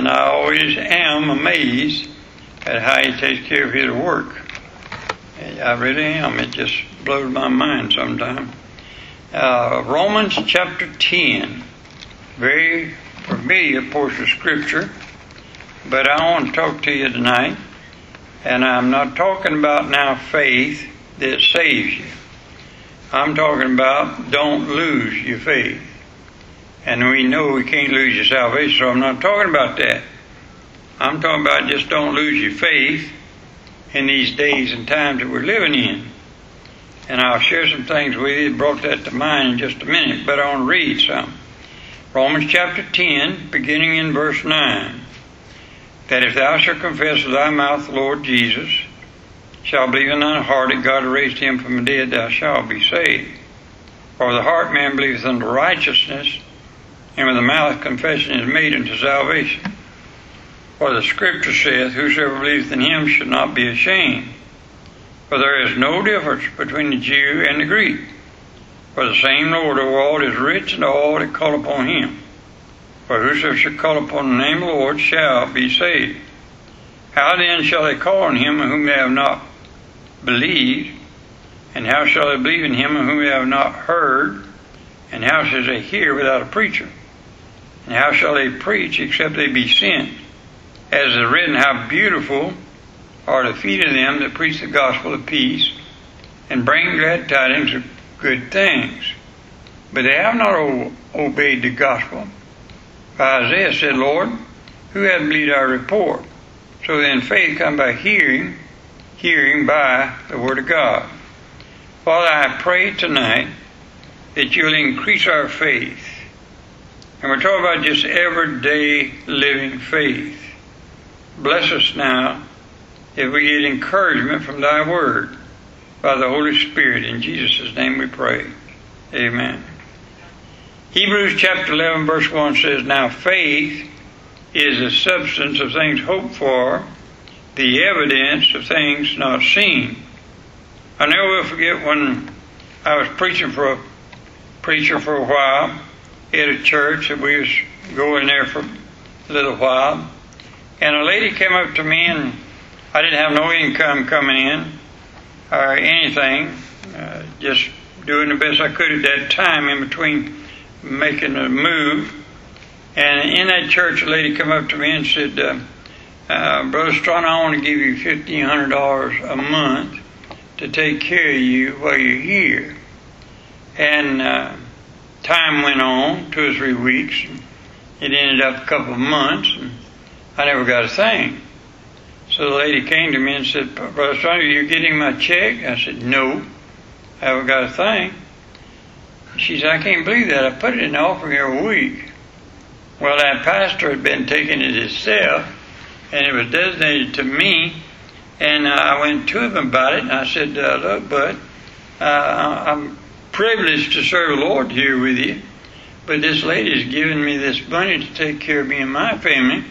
And I always am amazed at how he takes care of his work. I really am. It just blows my mind sometimes. Uh, Romans chapter 10, very familiar portion of Scripture, but I want to talk to you tonight. And I'm not talking about now faith that saves you. I'm talking about don't lose your faith. And we know we can't lose your salvation, so I'm not talking about that. I'm talking about just don't lose your faith in these days and times that we're living in. And I'll share some things with you. Brought that to mind in just a minute, but I want to read some. Romans chapter 10, beginning in verse 9. That if thou shalt confess with thy mouth the Lord Jesus, shalt believe in thine heart that God raised him from the dead, thou shalt be saved. For the heart man believeth unto righteousness, and with the mouth confession is made unto salvation. For the scripture saith, Whosoever believeth in him should not be ashamed. For there is no difference between the Jew and the Greek. For the same Lord of all is rich in all that call upon him. For whosoever shall call upon the name of the Lord shall be saved. How then shall they call on him whom they have not believed? And how shall they believe in him whom they have not heard? And how shall they hear without a preacher? How shall they preach except they be sent? As is written, how beautiful are the feet of them that preach the gospel of peace and bring glad tidings of good things. But they have not o- obeyed the gospel. For Isaiah said, Lord, who hath believed our report? So then faith come by hearing, hearing by the word of God. Father, I pray tonight that you'll increase our faith. And we're talking about just everyday living faith. Bless us now if we get encouragement from thy word by the Holy Spirit. In Jesus' name we pray. Amen. Hebrews chapter 11 verse 1 says, Now faith is the substance of things hoped for, the evidence of things not seen. I never will forget when I was preaching for a preacher for a while at a church that we was going there for a little while. And a lady came up to me and I didn't have no income coming in or anything, uh, just doing the best I could at that time in between making a move. And in that church, a lady come up to me and said, uh, uh, Brother Strong, I want to give you $1,500 a month to take care of you while you're here. And uh, time went on, two or three weeks. And it ended up a couple of months, and I never got a thing. So the lady came to me and said, Brother are you getting my check? I said, No, I haven't got a thing. She said, I can't believe that. I put it in the offering every week. Well, that pastor had been taking it himself, and it was designated to me. And I went to him about it, and I said, uh, Look, bud, uh, I'm privileged to serve the Lord here with you, but this lady's giving me this money to take care of me and my family.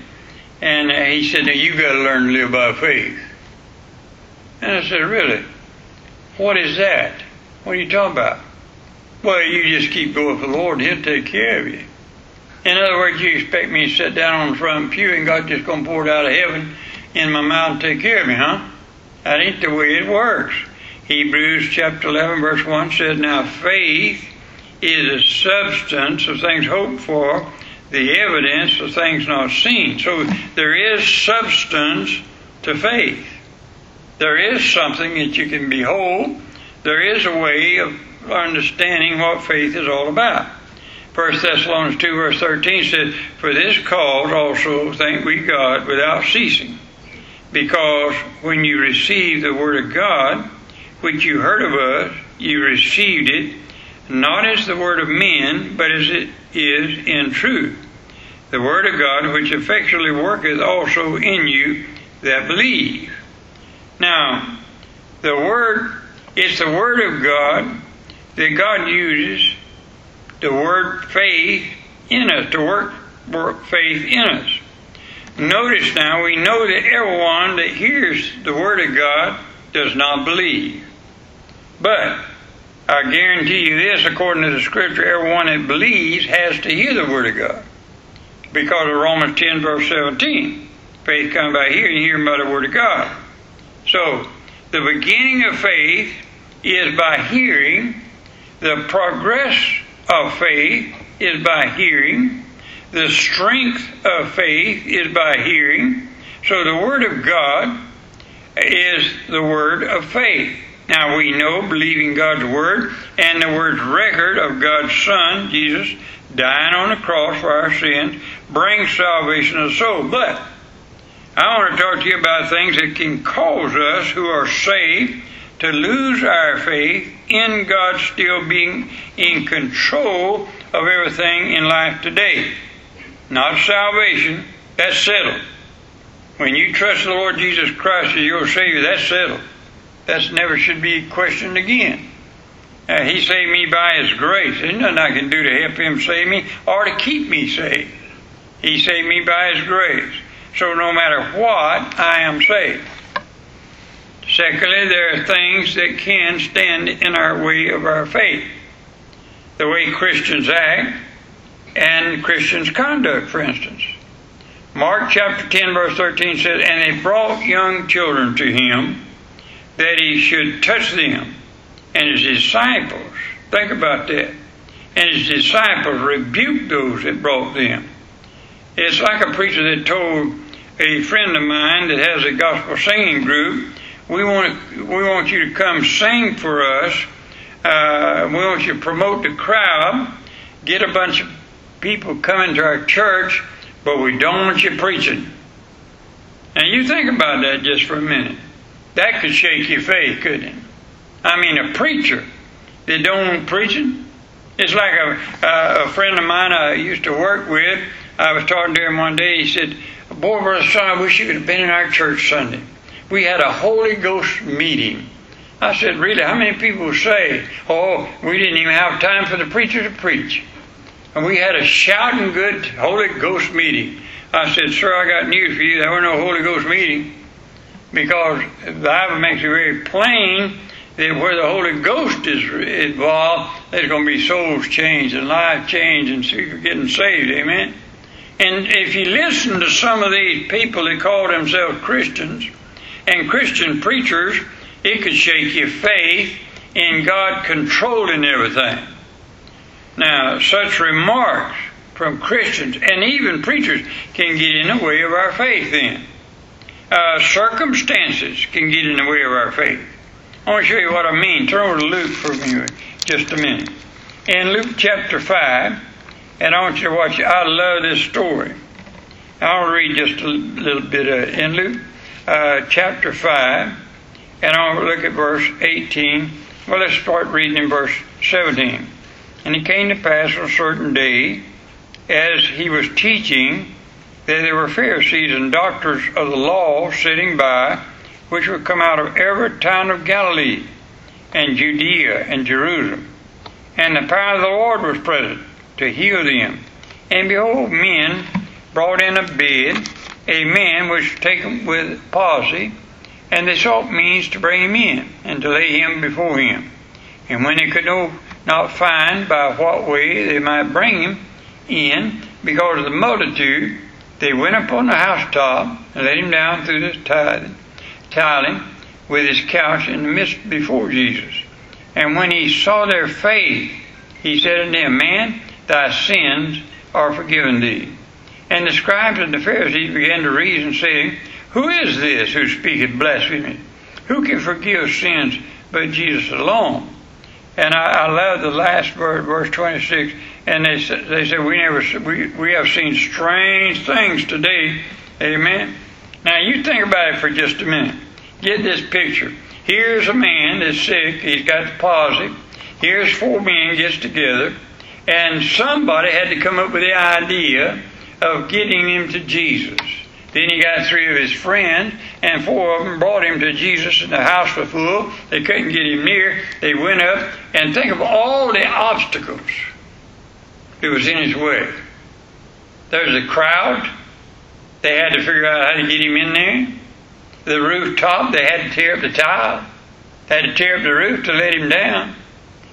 And uh, he said, now you got to learn to live by faith. And I said, really? What is that? What are you talking about? Well, you just keep going for the Lord, He'll take care of you. In other words, you expect me to sit down on the front pew and God just going to pour it out of heaven in my mouth and take care of me, huh? That ain't the way it works. Hebrews chapter 11 verse 1 says, Now faith is a substance of things hoped for, the evidence of things not seen. So there is substance to faith. There is something that you can behold. There is a way of understanding what faith is all about. 1 Thessalonians 2 verse 13 says, For this cause also thank we God without ceasing. Because when you received the word of God, which you heard of us, you received it, not as the word of men, but as it is in truth. The word of God, which effectually worketh also in you that believe. Now, the word, it's the word of God that God uses the word faith in us, to work, work faith in us. Notice now, we know that everyone that hears the word of God does not believe. But I guarantee you this, according to the scripture, everyone that believes has to hear the word of God. because of Romans 10, verse 17. Faith comes by hearing, and hearing by the Word of God. So, the beginning of faith is by hearing. The progress of faith is by hearing. The strength of faith is by hearing. So the Word of God is the Word of faith. Now we know, believing God's Word and the Word's record of God's Son, Jesus, dying on the cross for our sins, brings salvation of the soul. But I want to talk to you about things that can cause us who are saved to lose our faith in God still being in control of everything in life today. Not salvation, that's settled. When you trust the Lord Jesus Christ as your Savior, that's settled. That never should be questioned again. Uh, he saved me by His grace. There's nothing I can do to help Him save me or to keep me saved. He saved me by His grace. So no matter what, I am saved. Secondly, there are things that can stand in our way of our faith. The way Christians act and Christians' conduct, for instance. Mark chapter 10, verse 13 says, And they brought young children to him that he should touch them. And his disciples, think about that, and his disciples rebuked those that brought them. It's like a preacher that told a friend of mine that has a gospel singing group we want we want you to come sing for us. Uh, we want you to promote the crowd, get a bunch of people coming to our church, but we don't want you preaching. And you think about that just for a minute. That could shake your faith, couldn't it? I mean, a preacher that don't preaching. It's like a, a friend of mine I used to work with. I was talking to him one day. He said, "Boy, brother son, I wish you could have been in our church Sunday." we had a Holy Ghost meeting. I said, Really, how many people say, Oh, we didn't even have time for the preacher to preach? And we had a shouting good Holy Ghost meeting. I said, Sir, I got news for you. There was no Holy Ghost meeting. Because the Bible makes it very plain that where the Holy Ghost is involved, there's going to be souls changed and lives changed and people getting saved. Amen? And if you listen to some of these people that call themselves Christians, and Christian preachers, it could shake your faith in God controlling everything. Now, such remarks from Christians and even preachers can get in the way of our faith then. Uh, circumstances can get in the way of our faith. I want to show you what I mean. Turn over to Luke for me just a minute. In Luke chapter 5, and I want you to watch, I love this story. I'll read just a little bit of it. In Luke uh, chapter 5, and I'll look at verse 18. Well, let's start reading in verse 17. And it came to pass on a certain day, as he was teaching, that there were Pharisees and doctors of the law sitting by, which would come out of every town of Galilee, and Judea, and Jerusalem. And the power of the Lord was present to heal them. And behold, men brought in a bed a man which was taken with palsy, and they sought means to bring him in and to lay him before him. And when they could no, not find by what way they might bring him in, because of the multitude, they went up on the housetop and let him down through the tiling with his couch in the midst before Jesus. And when he saw their faith, he said unto them, Man, thy sins are forgiven thee. And the scribes and the Pharisees began to reason, saying, Who is this who speaketh blasphemy? Who can forgive sins but Jesus alone? And I, I love the last verse, verse 26. And they said, they said we never we, we have seen strange things today. Amen. Now you think about it for just a minute. Get this picture. Here's a man that's sick. He's got the palsy. Here's four men gets together, and somebody had to come up with the idea of getting him to Jesus. Then he got three of his friends, and four of them brought him to Jesus, and the house was full. They couldn't get him near. They went up, and think of all the obstacles that was in his way. There was a crowd. They had to figure out how to get him in there. The rooftop, they had to tear up the tile. They had to tear up the roof to let him down.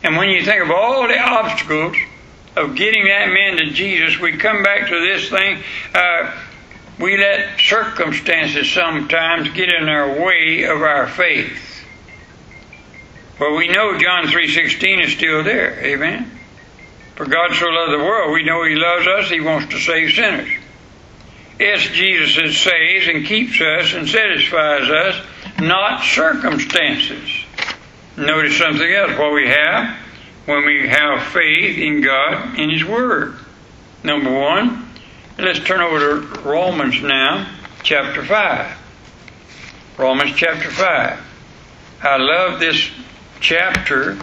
And when you think of all the obstacles of getting that man to Jesus, we come back to this thing. Uh, we let circumstances sometimes get in our way of our faith. But we know John 3.16 is still there. Amen? For God so loved the world, we know He loves us, He wants to save sinners. Yes, Jesus saves and keeps us and satisfies us, not circumstances. Notice something else. What we have when we have faith in God in His Word. Number one, let's turn over to Romans now, chapter 5. Romans chapter 5. I love this chapter.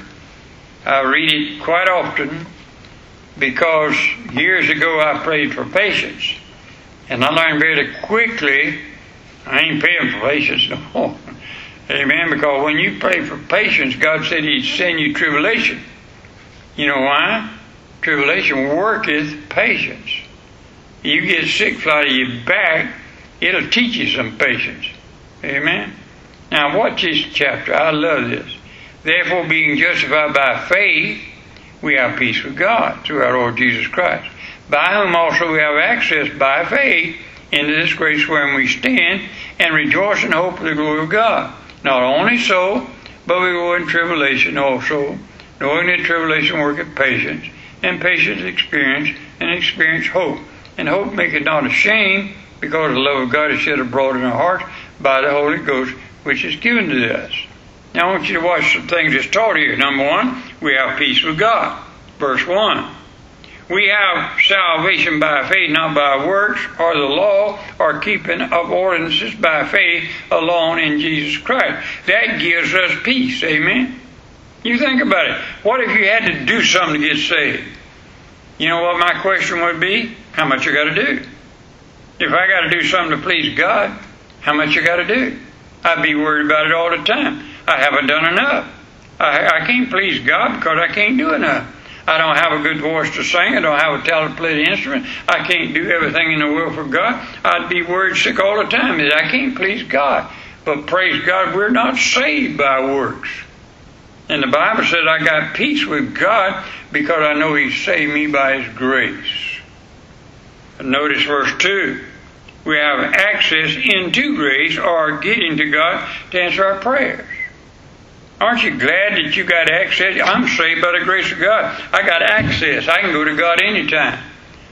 I read it quite often because years ago I prayed for patience. And I learned very quickly I ain't paying for patience no more. Amen. Because when you pray for patience, God said He'd send you tribulation. You know why? Tribulation worketh patience. You get sick, fly to your back, it'll teach you some patience. Amen. Now watch this chapter. I love this. Therefore, being justified by faith, we have peace with God through our Lord Jesus Christ, by whom also we have access by faith into this grace wherein we stand, and rejoice in hope of the glory of God. Not only so, but we go in tribulation also, knowing that tribulation worketh patience, and patience experience, and experience hope. And hope maketh not ashamed, because the love of God is shed abroad in our hearts by the Holy Ghost, which is given to us. Now I want you to watch some things that's taught here. Number one, we have peace with God. Verse 1. We have salvation by faith, not by works, or the law, or keeping of ordinances by faith alone in Jesus Christ. That gives us peace. Amen? You think about it. What if you had to do something to get saved? You know what my question would be? How much you got to do? If I got to do something to please God, how much you got to do? I'd be worried about it all the time. I haven't done enough. I, I can't please God because I can't do enough. I don't have a good voice to sing. I don't have a talent to play the instrument. I can't do everything in the world for God. I'd be worried sick all the time that I can't please God. But praise God, we're not saved by works. And the Bible says I got peace with God because I know He saved me by His grace. Notice verse 2 we have access into grace or getting to God to answer our prayers. Aren't you glad that you got access? I'm saved by the grace of God. I got access. I can go to God anytime.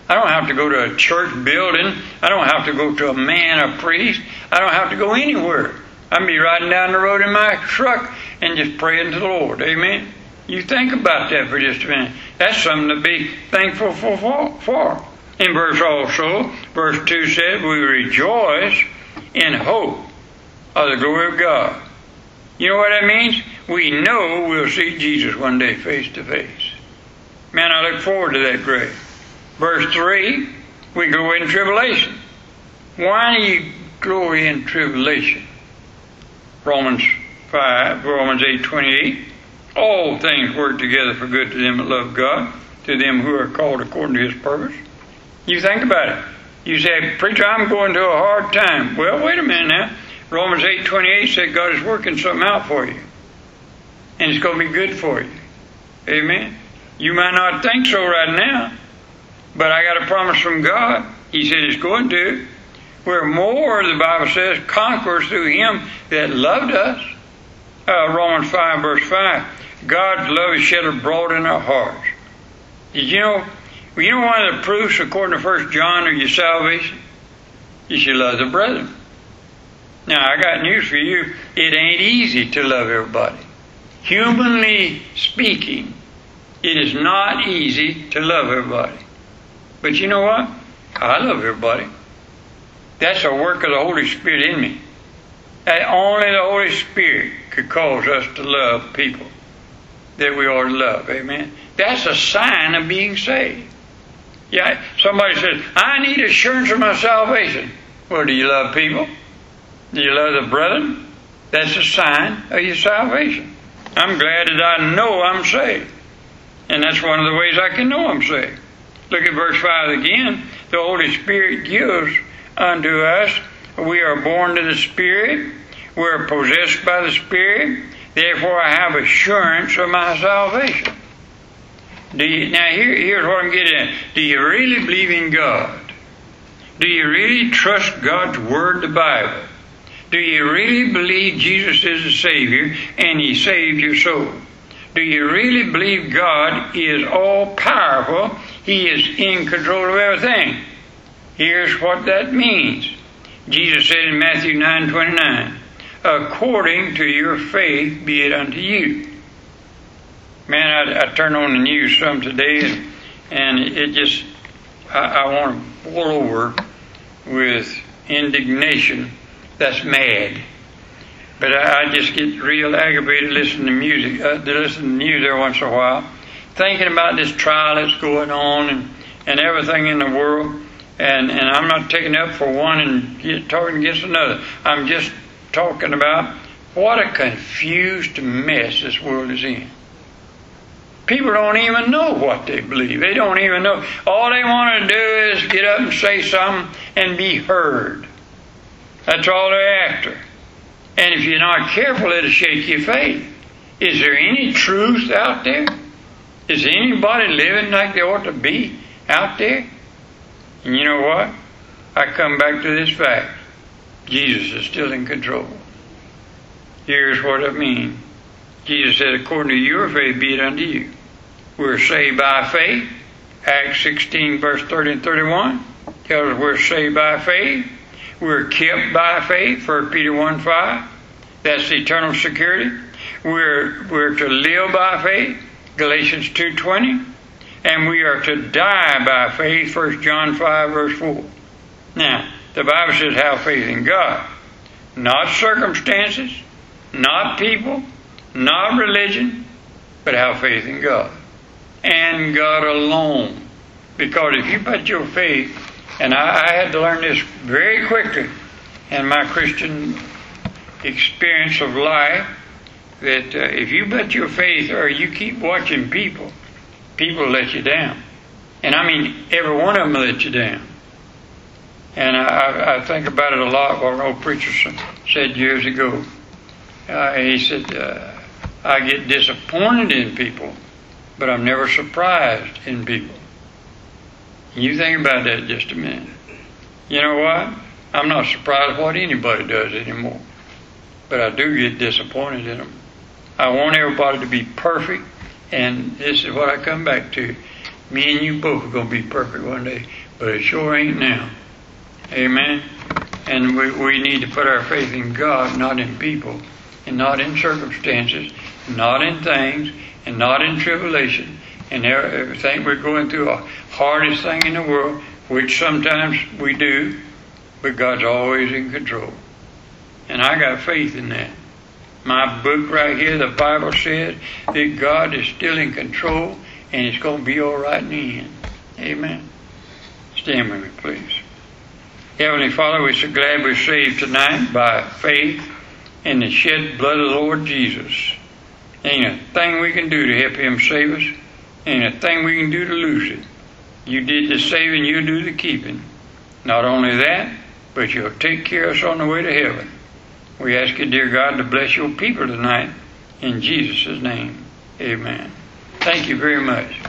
I don't have to go to a church building. I don't have to go to a man, a priest. I don't have to go anywhere. I can be riding down the road in my truck and just praying to the Lord. Amen. You think about that for just a minute. That's something to be thankful for. for. In verse also, verse 2 says, We rejoice in hope of the glory of God. You know what that means? We know we'll see Jesus one day face to face. Man, I look forward to that great. Verse 3, we go in tribulation. Why do you glory in tribulation? Romans 5, Romans 8, 28. All things work together for good to them that love God, to them who are called according to his purpose. You think about it. You say, Preacher, I'm going through a hard time. Well, wait a minute now. Romans 8 28 said God is working something out for you. And it's going to be good for you. Amen. You might not think so right now, but I got a promise from God. He said it's going to. We're more, the Bible says, conquerors through Him that loved us. Uh, Romans 5, verse 5. God's love is shed abroad in our hearts. Did you know you know one of the proofs, according to First John, of your salvation? is You love the brethren. Now, I got news for you. It ain't easy to love everybody. Humanly speaking, it is not easy to love everybody. But you know what? I love everybody. That's a work of the Holy Spirit in me. And only the Holy Spirit could cause us to love people that we ought to love. Amen. That's a sign of being saved. Yeah, somebody says, I need assurance of my salvation. Well, do you love people? Do you love the brethren? That's a sign of your salvation. I'm glad that I know I'm saved. And that's one of the ways I can know I'm saved. Look at verse 5 again. The Holy Spirit gives unto us. We are born to the Spirit. We're possessed by the Spirit. Therefore, I have assurance of my salvation. Do you, now here, here's what I'm getting at. Do you really believe in God? Do you really trust God's Word, the Bible? Do you really believe Jesus is the Savior and He saved your soul? Do you really believe God is all powerful? He is in control of everything. Here's what that means. Jesus said in Matthew 9 29, according to your faith be it unto you. Man, I, I turned on the news some today and, and it just, I, I want to boil over with indignation that's mad. But I, I just get real aggravated listening to music, uh, to listen to news every once in a while, thinking about this trial that's going on and, and everything in the world. And, and I'm not taking up for one and get, talking against another. I'm just talking about what a confused mess this world is in. People don't even know what they believe. They don't even know. All they want to do is get up and say something and be heard. That's all they're after. And if you're not careful, it'll shake your faith. Is there any truth out there? Is anybody living like they ought to be out there? And you know what? I come back to this fact. Jesus is still in control. Here's what it means. Jesus said, according to your faith be it unto you. We're saved by faith. Acts 16, verse 30 and 31 tells us we're saved by faith. We're kept by faith, 1 Peter 1 5. That's eternal security. We're, we're to live by faith, Galatians 2.20. And we are to die by faith, 1 John 5, verse 4. Now, the Bible says have faith in God. Not circumstances, not people, not religion, but have faith in God. And God alone. Because if you put your faith, and I, I had to learn this very quickly in my Christian experience of life, that uh, if you put your faith or you keep watching people, people let you down. And I mean, every one of them let you down. And I, I think about it a lot. What an old preacher said years ago. Uh, he said, uh, I get disappointed in people, but I'm never surprised in people. You think about that just a minute. You know what? I'm not surprised what anybody does anymore, but I do get disappointed in them. I want everybody to be perfect, and this is what I come back to. Me and you both are going to be perfect one day, but it sure ain't now. Amen. And we, we need to put our faith in God, not in people, and not in circumstances, not in things, and not in tribulation, and everything we're going through, hardest thing in the world, which sometimes we do, but God's always in control. And I got faith in that. My book right here, the Bible says that God is still in control and it's going to be all right in the end. Amen. Stand with me, please. Heavenly Father, we're so glad we're saved tonight by faith in the shed blood of the Lord Jesus. Ain't a thing we can do to help Him save us. Ain't a thing we can do to lose it. You did the saving, you do the keeping. Not only that, but you'll take care of us on the way to heaven. We ask you, dear God, to bless your people tonight. In Jesus' name, amen. Thank you very much.